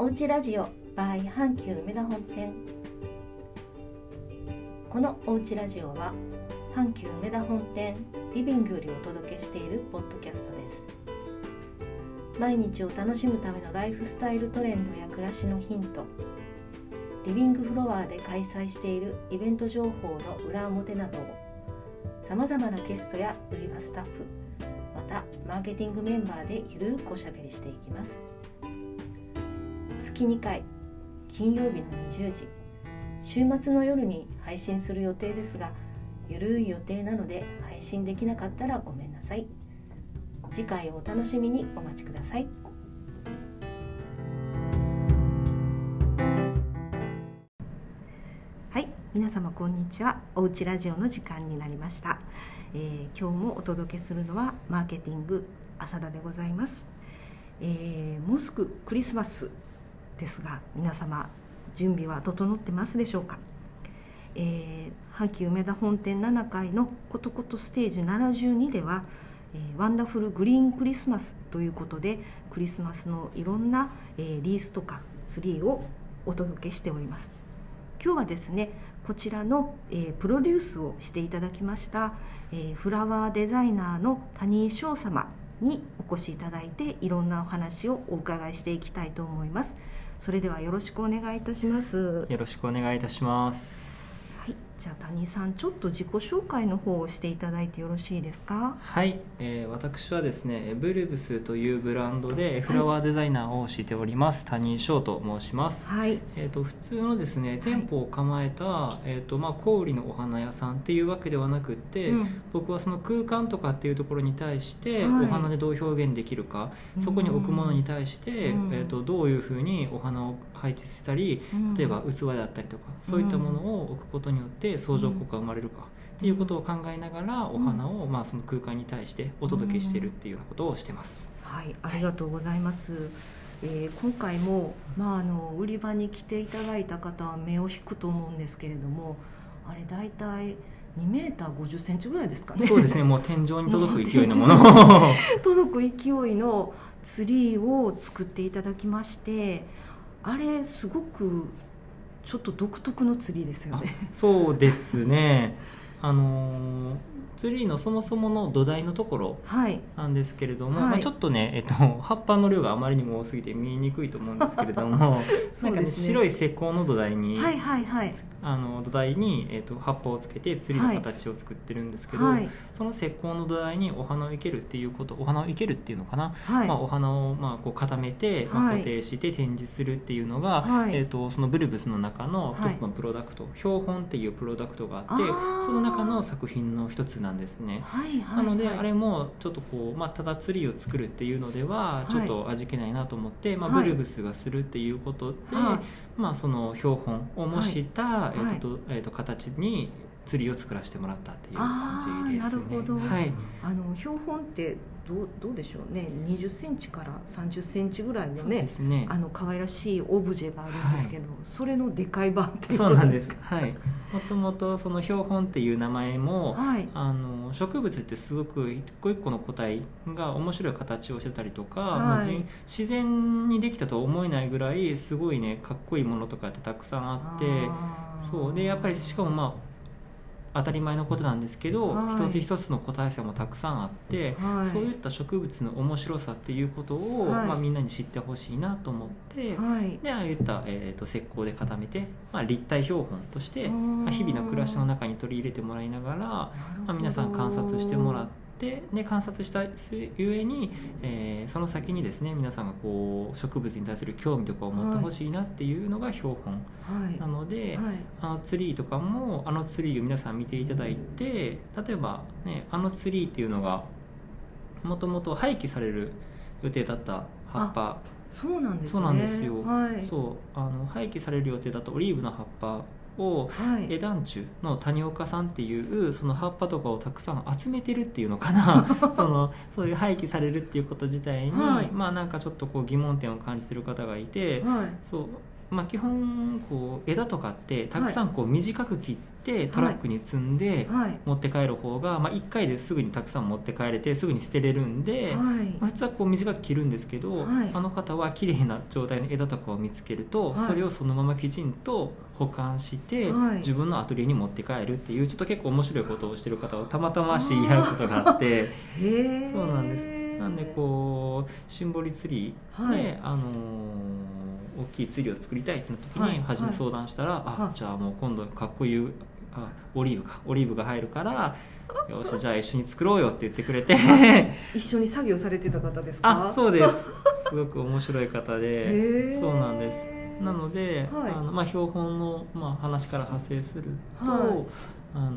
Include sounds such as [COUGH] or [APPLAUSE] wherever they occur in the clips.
おうちラジオ by 阪急梅田本店。このおうちラジオは阪急梅田本店リビングよりお届けしているポッドキャストです。毎日を楽しむためのライフスタイルトレンドや暮らしのヒント。リビングフロアで開催しているイベント情報の裏表などをさまざまなゲストや売り場スタッフまたマーケティングメンバーでゆるくおしゃべりしていきます。月2回金曜日の20時週末の夜に配信する予定ですがゆるい予定なので配信できなかったらごめんなさい。次回をお楽しみにお待ちください。はい皆様こんにちは。おうちラジオの時間になりました、えー今日もお届けするのはマーケティング浅田でございます、えーもうすぐクリスマスですが皆様準備は整ってますでしょうか、えー、阪急梅田本店7階のことことステージ72では、えーワンダフルグリーンクリスマスということでクリスマスのいろんな、えーリースとかツリーをお届けしております。今日はですねこちらの、えープロデュースをしていただきました、えーフラワーデザイナーの谷井翔様にお越しいただいていろんなお話をお伺いしていきたいと思います。それではよろしくお願いいたしますよろしくお願いいたします。はい、じゃあ谷井さんちょっと自己紹介の方をしていただいてよろしいですか？はい、えー私はですねブルブスというブランドでフラワーデザイナーをしております、谷井翔と申します。はい。えー、と普通のですね店舗を構えた、えーとまあ、小売りのお花屋さんっていうわけではなくって、うん。僕はその空間とかっていうところに対して、はい。お花でどう表現できるかそこに置くものに対して、うん。えー、とどういうふうにお花を配置したりうん。例えば器だったりとかそういったものを置くことによって相乗効果が生まれるか。っていうことを考えながらお花をまあその空間に対してお届けしているっていうようなことをしてます。はい、ありがとうございます。えー今回も、まあ、あの売り場に来ていただいた方は目を引くと思うんですけれどもあれ大体2メーター50センチぐらいですかね。そうですね。もう天井に届く勢いのもの。[LAUGHS] 届く勢いのツリーを作っていただきましてあれすごくちょっと独特の釣りですよね。そうですね。あのーツリーのそもそもの土台のところはい。なんですけれども、はい。まあ、ちょっとね、えっと、[LAUGHS] 葉っぱの量があまりにも多すぎて見えにくいと思うんですけれども [LAUGHS] なんかね白い石膏の土台に、はいはいはい。あの土台に、えっと、葉っぱをつけてツリーの形を作ってるんですけど、はい。その石膏の土台にお花を生けるっていうことお花を生けるっていうのかな、はい、まあ、お花をまあこう固めて、まあ、はい。固定して展示するっていうのが、はい。えー、とそのブルブスの中の一はい。つのプロダクト、標本っていうプロダクトがあってその中の作品の一つなんですね。はいはいなので、はいあれもちょっとこう、まあ、ただツリーを作るっていうのではちょっと味気ないなと思って、まあ、はい。ブルブスがするっていうことで、はい。まあ、その標本を模した、い。えーとえーと形にツリーを作らせてもらったっていう感じですね。なるほど。はい。あの標本ってどうどうでしょうね。20センチから30センチぐらいのねすね。あの可愛らしいオブジェがあるんですけど、それのでかい版っていう。そうなんです。はい。もともとその標本っていう名前も、はい。あの植物ってすごく一個一個の個体が面白い形をしてたりとか、はい。自然にできたとは思えないぐらいすごいねかっこいいものとかってたくさんあってそう。でやっぱりしかもまあ当たり前のことなんですけど、はい。一つ一つの個体差もたくさんあって、はい。そういった植物の面白さっていうことを、はい。まあ、みんなに知ってほしいなと思って、はい。でああいった、えー、と石膏で固めて、まあ、立体標本として、まあ、日々の暮らしの中に取り入れてもらいながら、まあ、皆さん観察してもらってで観察したゆえに、えーその先にですね皆さんがこう植物に対する興味とかを持ってほしいなっていうのが標本はい。なので、はい。あのツリーとかもあのツリーを皆さん見ていただいて例えば、ね、あのツリーっていうのがもともと廃棄される予定だった葉っぱ。そうなんですね。そうなんですよ、はい。そう。あの廃棄される予定だったオリーブの葉っぱをはい。エダンチュの谷岡さんっていうその葉っぱとかをたくさん集めてるっていうのかな。[LAUGHS] そのそういう廃棄されるっていうこと自体に、はい。まあなんかちょっとこう疑問点を感じてる方がいて、はい。そうまあ、基本こう枝とかってたくさんこう短く切ってトラックに積んではい。持って帰る方が、まあ、1回ですぐにたくさん持って帰れてすぐに捨てれるんで、はい。まあ普通はこう短く切るんですけど、はい。あの方は綺麗な状態の枝とかを見つけると、はい。それをそのままきちんと保管して、はい。自分のアトリエに持って帰るっていうちょっと結構面白いことをしてる方をたまたま知り合うことがあって。[LAUGHS] そうなんです。なんでこうシンボリツリーで、はい。あのー大きいツリーを作りたいってなった時はい。に初め相談したら、あはい。じゃあもう今度かっこいいあオリーブか。オリーブが入るから [LAUGHS] よしじゃあ一緒に作ろうよって言ってくれて。[LAUGHS] 一緒に作業されてた方ですか？あそうです。すごく面白い方 [LAUGHS] へでえそうなんです。なので、はい。あのまあ、標本の、まあ、話から派生すると、はい。あの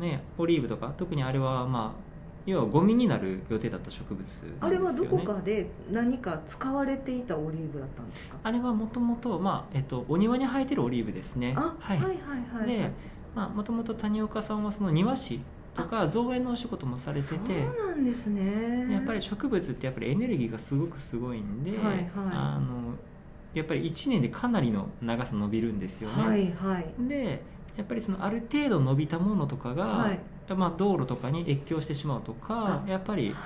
ね、オリーブとか特にあれは、まあ、要はゴミになる予定だった植物ね、あれはどこかで何か使われていたオリーブだったんですか？あれはもともとお庭に生えてるオリーブですね。あはいはいはいはい。でもともと谷岡さんはその庭師とか造園のお仕事もされててそうなんですね。やっぱり植物ってやっぱりエネルギーがすごくすごいんで、はいはい。あのやっぱり1年でかなりの長さ伸びるんですよね、はいはい。でやっぱりそのある程度伸びたものとかが、はいまあ、道路とかに越境してしまうとかあやっぱりはいこ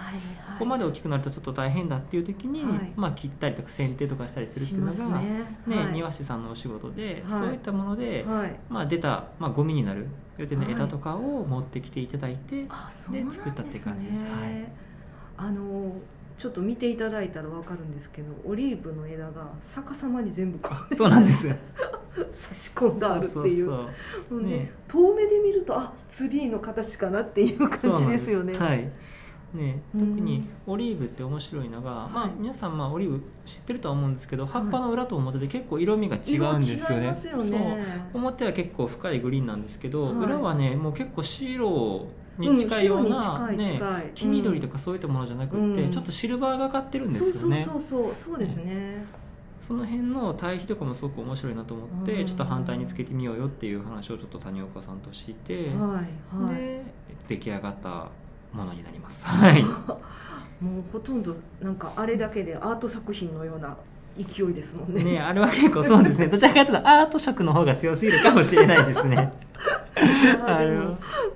はい。こまで大きくなるとちょっと大変だっていう時に、はい。まあ、切ったりとか剪定とかしたりするっていうのが、ね。ねはい。庭師さんのお仕事で、はい。そういったもので、はい。まあ、出た、まあ、ゴミになる予定のはい。枝とかを持ってきていただいて、ですね。作ったって感じです。はい。あのちょっと見ていただいたらわかるんですけどオリーブの枝が逆さまに全部こうそうなんです差し込んであるっていう。ね遠目で見るとあツリーの形かなっていう感じですよね。はい。ね、うん。特にオリーブって面白いのが、まあはい、皆さんまあオリーブ知ってるとは思うんですけど葉っぱの裏と表で結構色味が違うんですよね。ね。そう。表は結構深いグリーンなんですけど、はい。裏はねもう結構白に近いような、うんね黄緑とかそういったものじゃなくって、うん。ちょっとシルバーがかってるんですそうよねそうそうそう。そうですね、その辺の対比とかもすごく面白いなと思って、うん。ちょっと反対につけてみようよっていう話をちょっと谷岡さんとして、はいはい。で出来上がったものになります。[LAUGHS] はい。もうほとんどなんかあれだけでアート作品のような勢いですもんね。ね、あれは結構そうですね。[LAUGHS] どちらかというとアート色の方が強すぎるかもしれないですね。[LAUGHS] あ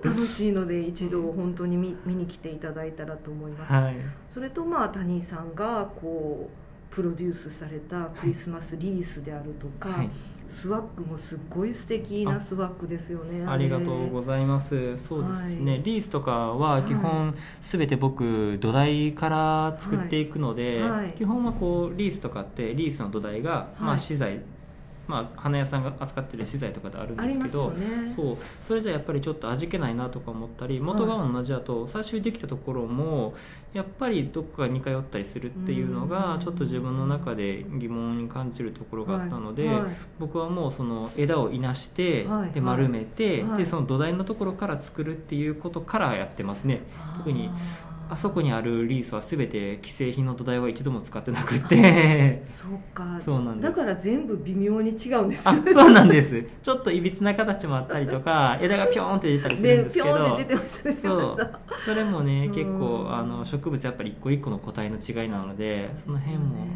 楽しいので一度本当に見見に来ていただいたらと思います、はい。それとまあ谷井さんがこうプロデュースされたクリスマスリースであるとか、はい。スワッグもすっごい素敵なスワッグですよねありがとうござざいます。そうですね、はい。リースとかは基本全て僕土台から作っていくので、はい。はい。基本はこうリースとかってリースの土台が、まあ、はい。資材、まあ、花屋さんが扱ってる資材とかであるんですけどよね。そうそれじゃやっぱりちょっと味気ないなとか思ったり元が同じだと最初にできたところもやっぱりどこか似通ったりするっていうのうん。がちょっと自分の中で疑問に感じるところがあったので、はい。はい。僕はもうその枝をいなして、はい。で丸めて、はい。でその土台のところから作るっていうことからやってますね。特にあそこにあるリースは全て既製品の土台は一度も使ってなくって。そうか。そうなんです。だから全部微妙に違うんです。あそうなんです。ちょっといびつな形もあったりとか [LAUGHS] 枝がピョーンって出たりするんでですけど。ピョンって出てましたね出てましたそれもねうん。結構あの植物やっぱり一個一個の個体の違いなのでその辺も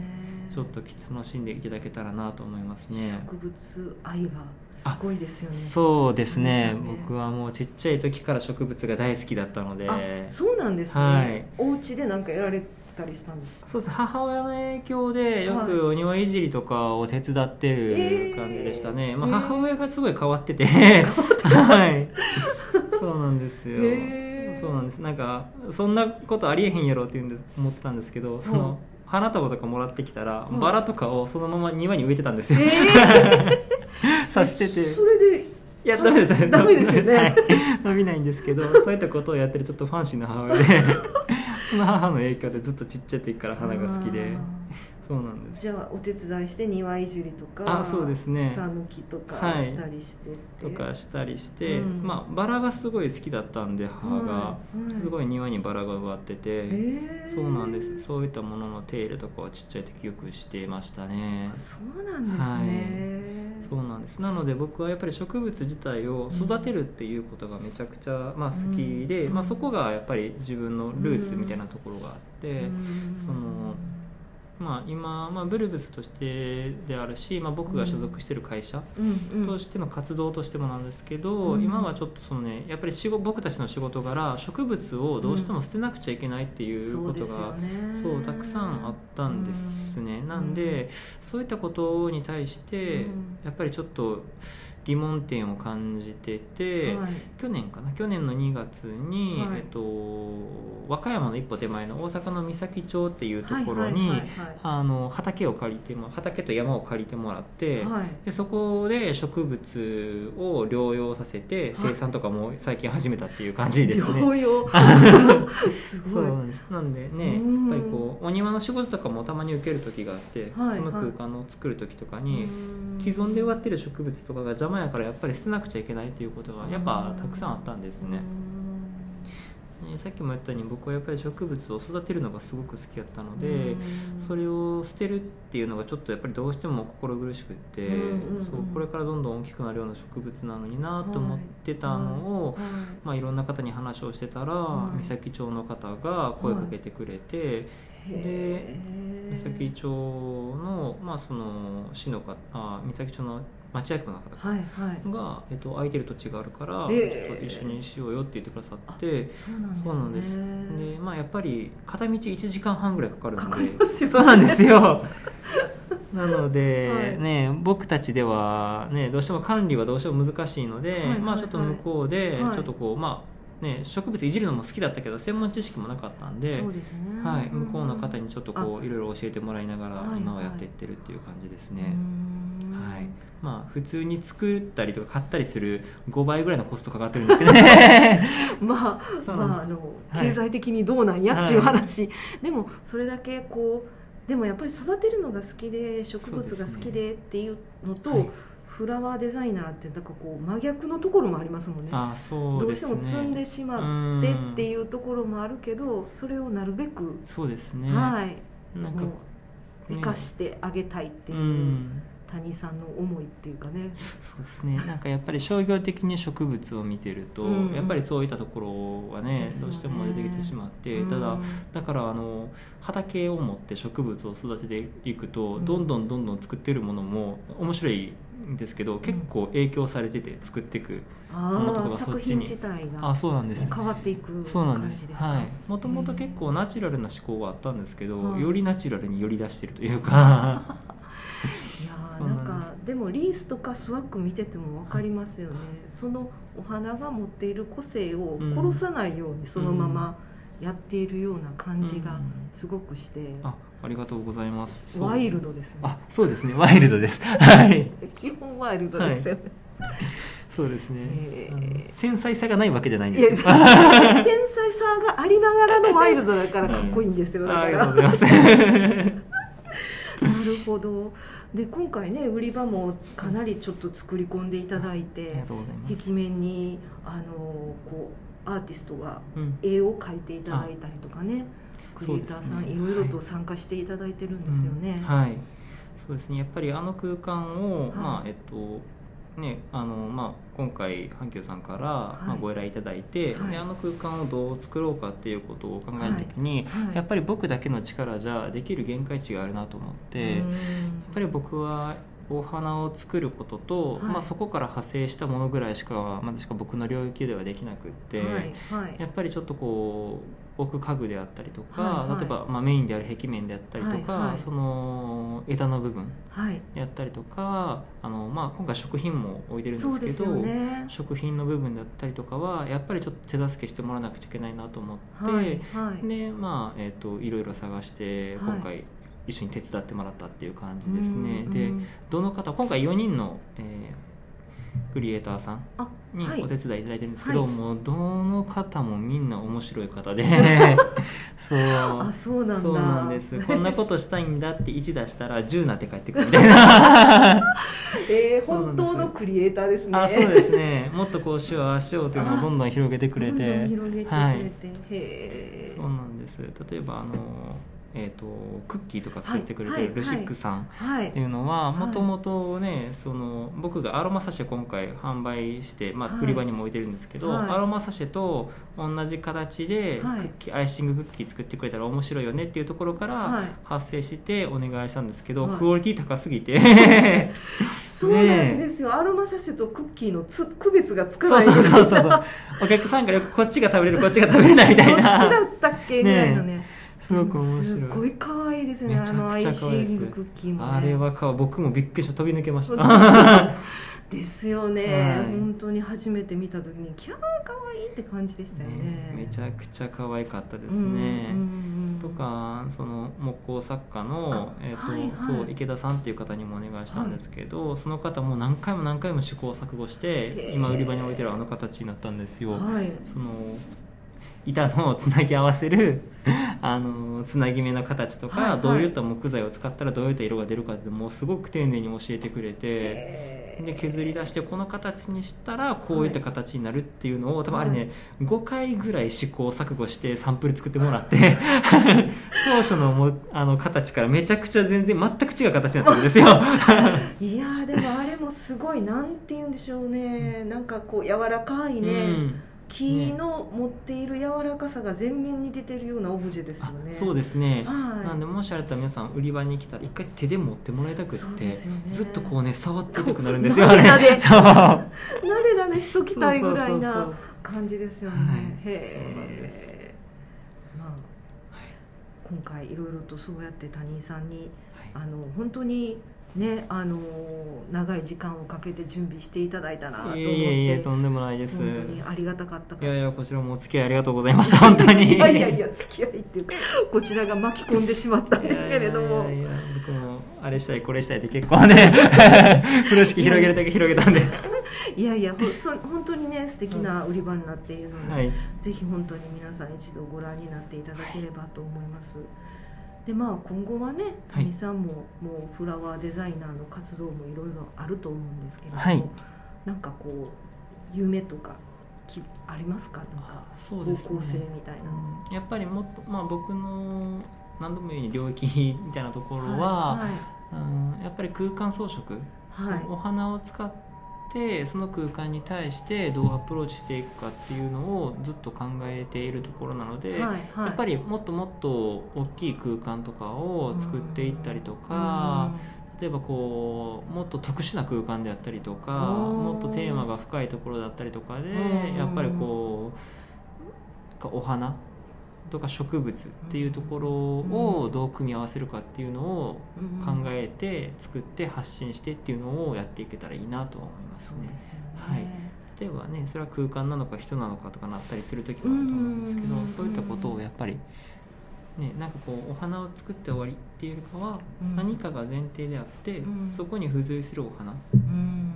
ちょっとと楽しんでいただけたらなと思いますね。植物愛がすごいですよね。そうですね。ね。僕はもうちっちゃい時から植物が大好きだったので。あそうなんですね、はい。お家で何かやられたりしたんですか？そうです。母親の影響でよくお庭いじりとかを手伝ってる感じでしたね、まあ、えー。母親がすごい変わってて。はい。そうなんですよ、へー。そうなんです。なんかそんなことありえへんやろって言うんです思ってたんですけどその、花束とかもらってきたら、うん。バラとかをそのまま庭に植えてたんですよ、え [LAUGHS] 刺してて。それでいやダメです。[LAUGHS] ダメですよね。はい。伸びないんですけど [LAUGHS] そういったことをやってるちょっとファンシーな母親でその母の影響でずっとちっちゃい時から花が好きで。あそうなんです。ーじゃあお手伝いして庭いじりとかあそうですね。草抜きとかはい。したりしてって、とかしたりして、うん。まあ、バラがすごい好きだったんで母が、はい。はいすごい庭にバラが植わってて、そうなんです。そういったものの手入れとかはちっちゃい時よくしてましたね。あそうなんですね、そうなんです。なので僕はやっぱり植物自体を育てるっていうことがめちゃくちゃ、まあ、好きで、うん。まあ、そこがやっぱり自分のルーツみたいなところがあって、うん。そのまあ、今、まあ、ブルブスとしてであるし、まあ、僕が所属している会社としての活動としてもなんですけど、うん今はちょっとそのねやっぱり仕事僕たちの仕事柄植物をどうしても捨てなくちゃいけないっていうことが、そうたくさんあったんですね、うんなんでそういったことに対して、うんやっぱりちょっと疑問点を感じてて、はい。去年かな？去年の2月に、はい。えっと、和歌山の一歩手前の大阪の三崎町っていうところに、畑を借りても畑と山を借りてもらって、はい。でそこで植物を療養させて生産とかも最近始めたっていう感じですね。療養？[LAUGHS] すごい。そうなんです。なんでねやっうんぱりこうお庭の仕事とかもたまに受ける時があって、はいその空間を作る時とかに、うん。既存で植わってる植物とかが邪魔やからやっぱり捨てなくちゃいけないっていうことがやっぱたくさんあったんですね。ねさっきも言ったように僕はやっぱり植物を育てるのがすごく好きやったので、それを捨てるっていうのがちょっとやっぱりどうしても心苦しくって、そうこれからどんどん大きくなるような植物なのになと思ってたのを、はいまあ、いろんな方に話をしてたら、はい三崎町の方が声かけてくれて、へー三崎町の,、まあその市の方あ三崎町の町役場の方かはいはい。が、えっと、空いてる土地があるから、へー。ちょっと一緒にしようよって言ってくださって。そうなんですね。でまあやっぱり片道1時間半ぐらいかかるのでかかりますよね。そうなんですよ。[LAUGHS] なので、はい。ね僕たちではねどうしても管理はどうしても難しいので、はいはいはいまあちょっと向こうではい。ちょっとこう、まあね植物いじるのも好きだったけど専門知識もなかったんでそうですね。はい、向こうの方にちょっとこういろいろ教えてもらいながらはいはい。今はやっていってるっていう感じですうね、んはい。まあ普通に作ったりとか買ったりする5倍ぐらいのコストかかってるんですけどね。[LAUGHS] まあまああのはい。経済的にどうなんや？っていう話、でもそれだけこうでもやっぱり育てるのが好きで植物が好きでっていうのとはい。フラワーデザイナーってなんかこう真逆のところもありますもんね。あそうどうしても積んでしまってっていうところもあるけどそれをなるべく、そうですね、はい。なんか生かしてあげたいってう。いうん谷さんの思いっていうかね、そうですね。なんかやっぱり商業的に植物を見てると、うん。やっぱりそういったところはねね。どうしても出てきてしまって、ただうん。だからあの畑を持って植物を育てていくと、うん。どんどんどんどん作ってるものも面白いんですけど結構影響されてて作っていく、ものとかがそっ作品ちに自体あがそうなんです変わっていく感じですか？はい。もともと結構ナチュラルな思考はあったんですけど、はい。よりナチュラルに寄り出してるというか [LAUGHS] ななんかでもリースとかスワッグ見てても分かりますよね、そのお花が持っている個性をうん殺さないようにそのままやっているような感じがうん。すごくして、あありがとうございます。ワイルドですね。あそうですね。ワイルドです。[LAUGHS] はい。基本ワイルドですよね、そうですね、えー。繊細さがないわけじゃないんです [LAUGHS] 繊よ細さがありながらのワイルドだからかっこいいんですよ、あありだから。がとうございます。なるほど。で今回ね売り場もかなりちょっと作り込んでいただいて壁面にあのこうアーティストがうん。絵を描いていただいたりとかねクリエイターさん、ね。いろいろと参加していただいてるんですよね、うんはい。そうですね。やっぱりあの空間を、はい。まあえっとねあのまあ、今回阪急さんから、い。まあ、ご依頼いただいて、はい。であの空間をどう作ろうかっていうことを考えるときに、はい。やっぱり僕だけの力じゃできる限界値があるなと思って、やっぱり僕はお花を作ることと、はい。まあ、そこから派生したものぐらいしかまだしか僕の領域ではできなくって、はい。はい。やっぱりちょっとこう置く家具であったりとか、はいはい。例えば、まあ、メインである壁面であったりとか、はいはい。その枝の部分はい。であったりとかあの、まあ、今回食品も置いてるんですけどね。食品の部分だったりとかはやっぱりちょっと手助けしてもらわなくちゃいけないなと思って、はいはい。でまあ、えー、といろいろ探してはい。今回一緒に手伝ってもらったっていう感じですね、でうんうん。どの方今回4人の、えークリエイターさんあにはい。お手伝いいただいてるんですけど、はい。もうどの方もみんな面白い方で。[LAUGHS] そう。あそうなんだ。そうなんです。こんなことしたいんだって1出したら10なって帰ってくるみたいな。[LAUGHS] えー、本当のクリエイターですね。あそうですね。もっとこうしようああしようというのをどんどん広げてくれて。どんどん広げてくれて、はい。そうなんです。例えばあのえー、とクッキーとか作ってくれてるルシックさんはいっていうのははい。もともとねその僕がアロマサシェ今回販売して、まあ、はい。売り場にも置いてるんですけど、はい。アロマサシェと同じ形でクはい。ッキー、アイシングクッキー作ってくれたら面白いよねっていうところからはい。発生してお願いしたんですけど、はい。クオリティ高すぎて。[LAUGHS] そうなんですよ、アロマサシェとクッキーのつ区別がつかない。そうそうそうそうお客さんからこっちが食べれるこっちが食べれないみたい [LAUGHS] どっちだなったっけ？ぐらいのねすごく面白い。すごい可愛いですよね。めちゃくちゃあのアイシ可愛いですングクッキーも、ね、あれはか僕もびっくりして飛び抜けました [LAUGHS] [LAUGHS] ですよね、はい。本当に初めて見た時にキャー可愛いって感じでしたよね。ねめちゃくちゃ可愛かったですうんね、うんうん。とかその木工作家のあ、えーとはいはい。そう池田さんっていう方にもお願いしたんですけど、その方も何回も何回も試行錯誤して今売り場に置いてるあの形になったんですよ。はい。その板のつなぎ合わせる [LAUGHS] あのつなぎ目の形とか、はいはい。どういった木材を使ったらどういった色が出るかってもうすごく丁寧に教えてくれて。で削り出してこの形にしたらこういった形になるっていうのを多分あれね5回ぐらい試行錯誤してサンプル作ってもらって [LAUGHS] 当初のもあの形からめちゃくちゃ全然全く違う形になってるんですよ。[LAUGHS] いやーでもあれもすごいなんて言うんでしょうね。なんかこう柔らかいね、うん木の持っている柔らかさが全面に出てるようなオブジェですよあねそうですね、はい。なんでもしあれだったら皆さん売り場に来たら一回手で持ってもらいたくって、ね。ずっとこうね触ってたくなるんですよこうなでなでそう。慣れ慣れしときたいぐらいな感じですよね、はい。へそうなんえまあ今回いろいろとそうやって谷井さんにあの本当にねあの長い時間をかけて準備していただいたなと思っいえいえいえてとんでもないです。本当にありがたかったいやいやこちらもお付き合いありがとうございました。本当に。[LAUGHS] いやいやいや付き合いっていうかこちらが巻き込んでしまったんですけれども。いや僕もあれしたいこれしたいって結構ね [LAUGHS] 風呂敷広げるだけ広げたんで。いやいやほそ本当にね素敵な売り場になっているので、はい。ぜひ本当に皆さん一度ご覧になっていただければと思います、でまあ今後はねはい。谷さんももうフラワーデザイナーの活動もいろいろあると思うんですけれども、はい。なんかこう夢とかきありますか？なんか方向性みたいな、うん。やっぱりもっと、まあ、僕の何度も言うように領域 [LAUGHS] みたいなところは、はいうんやっぱり空間装飾、はい。お花を使ってその空間に対してどうアプローチしていくかっていうのをずっと考えているところなので、はいはい。やっぱりもっともっと大きい空間とかを作っていったりとか、例えばこうもっと特殊な空間であったりとかもっとテーマが深いところだったりとかでうん。やっぱりこうお花とか植物っていうところをどう組み合わせるかっていうのをうん考えて作って発信してっていうのをやっていけたらいいなとは思いますね。すよね、はい。例えばねそれは空間なのか人なのかとかなったりする時もあると思うんですけどうんそういったことをやっぱりねなんかこうお花を作って終わりっていうよりかはうん。何かが前提であってうん。そこに付随するお花。うん。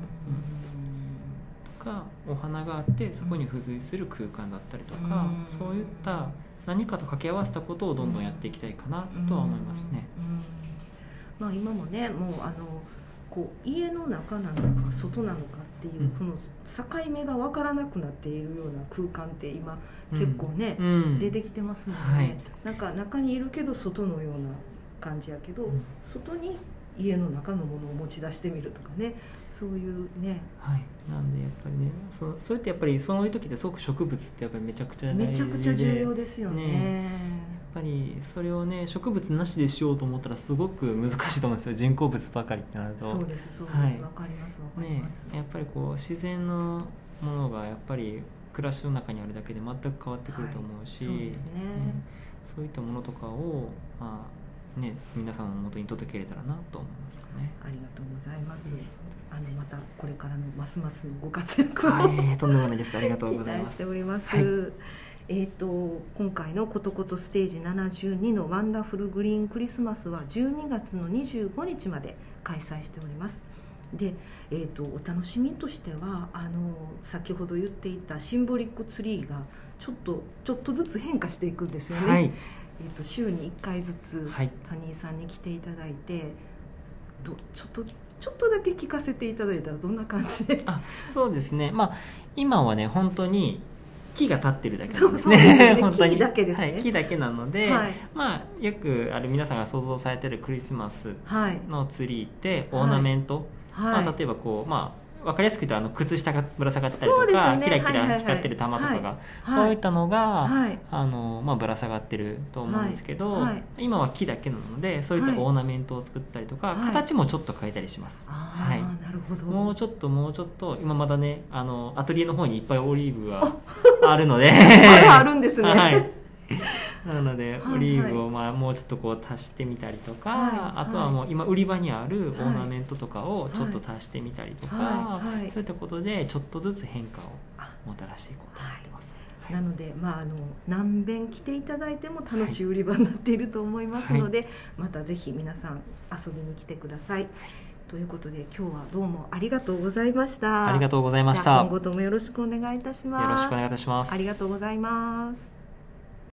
とかお花があってそこに付随する空間だったりとかうん。そういった何かと掛け合わせたことをどんどんやっていきたいかなとは思いますね。うん。うん。まあ、今もねもうあのこう家の中なのか外なのかっていう、うん。この境目が分からなくなっているような空間って今うん。結構ね、うん。出てきてますもんね、はい。なんか中にいるけど外のような感じやけど、うん。外に家の中のものを持ち出してみるとかね。そういうね。はい、なんでやっぱりねそそれってやっぱりそういう時ってすごく植物ってやっぱりめちゃくちゃ大事で。めちゃくちゃ重要ですよね。ね。やっぱりそれをね植物なしでしようと思ったらすごく難しいと思うんですよ。人工物ばかりってなると。そうですそうです、わはい。かりますわかりねます、やっぱりこう自然のものがやっぱり暮らしの中にあるだけで全く変わってくると思うし、はい。そうですね。そういったものとかを、まあね、皆さんの元に届けれたらなと思いますかね。ありがとうございます。あのまたこれからのますますのご活躍を、はい、とんでもないです。ありがとう期ございます。待しております。はいえっ、と今回のことことステージ72のワンダフルグリーンクリスマスは12月の25日まで開催しております。で、えー、とお楽しみとしてはあの先ほど言っていたシンボリックツリーがちょっとちょっとずつ変化していくんですよね。はい、えー、と週に1回ずつはい、谷井さんに来ていただいてどちょっとちょっとだけ聞かせていただいたらどんな感じで？あそうですね、まあ、今はね本当に木が立ってるだけなんですそうそうですよね。ね [LAUGHS] 本当に。木だけですね。はい、木だけなので、はい。まあよくある皆さんが想像されてるクリスマスはい。のツリーってオーナメント、はい。まあ、例えばこうまあ分かりやすく言うとあの靴下がぶら下がってたりとか、ねキラキはいはいはいラ光ってる玉とかが、はいそういったのが、はい。あのまあ、ぶら下がってると思うんですけど、はい。はい。今は木だけなのでそういったオーナメントを作ったりとか、はい。形もちょっと変えたりします、はい。なるほど。もうちょっともうちょっと今まだねあのアトリエの方にいっぱいオリーブがあるので。[LAUGHS] あるあるんですね。はいなのではいオリーブをまあもうちょっとこう足してみたりとか、はいあとはもう今売り場にあるオーナメントとかをちょっと足してみたりとか、はい。はい。そういったことでちょっとずつ変化をもたらしていこうと思ってます、はい。なので、まあ、あの何遍来ていただいても楽しい売り場になっていると思いますので、またぜひ皆さん遊びに来てください。ということで今日はどうもありがとうございました。ありがとうございました。今後ともよろしくお願いいたします。よろしくお願いいたします。ありがとうございます。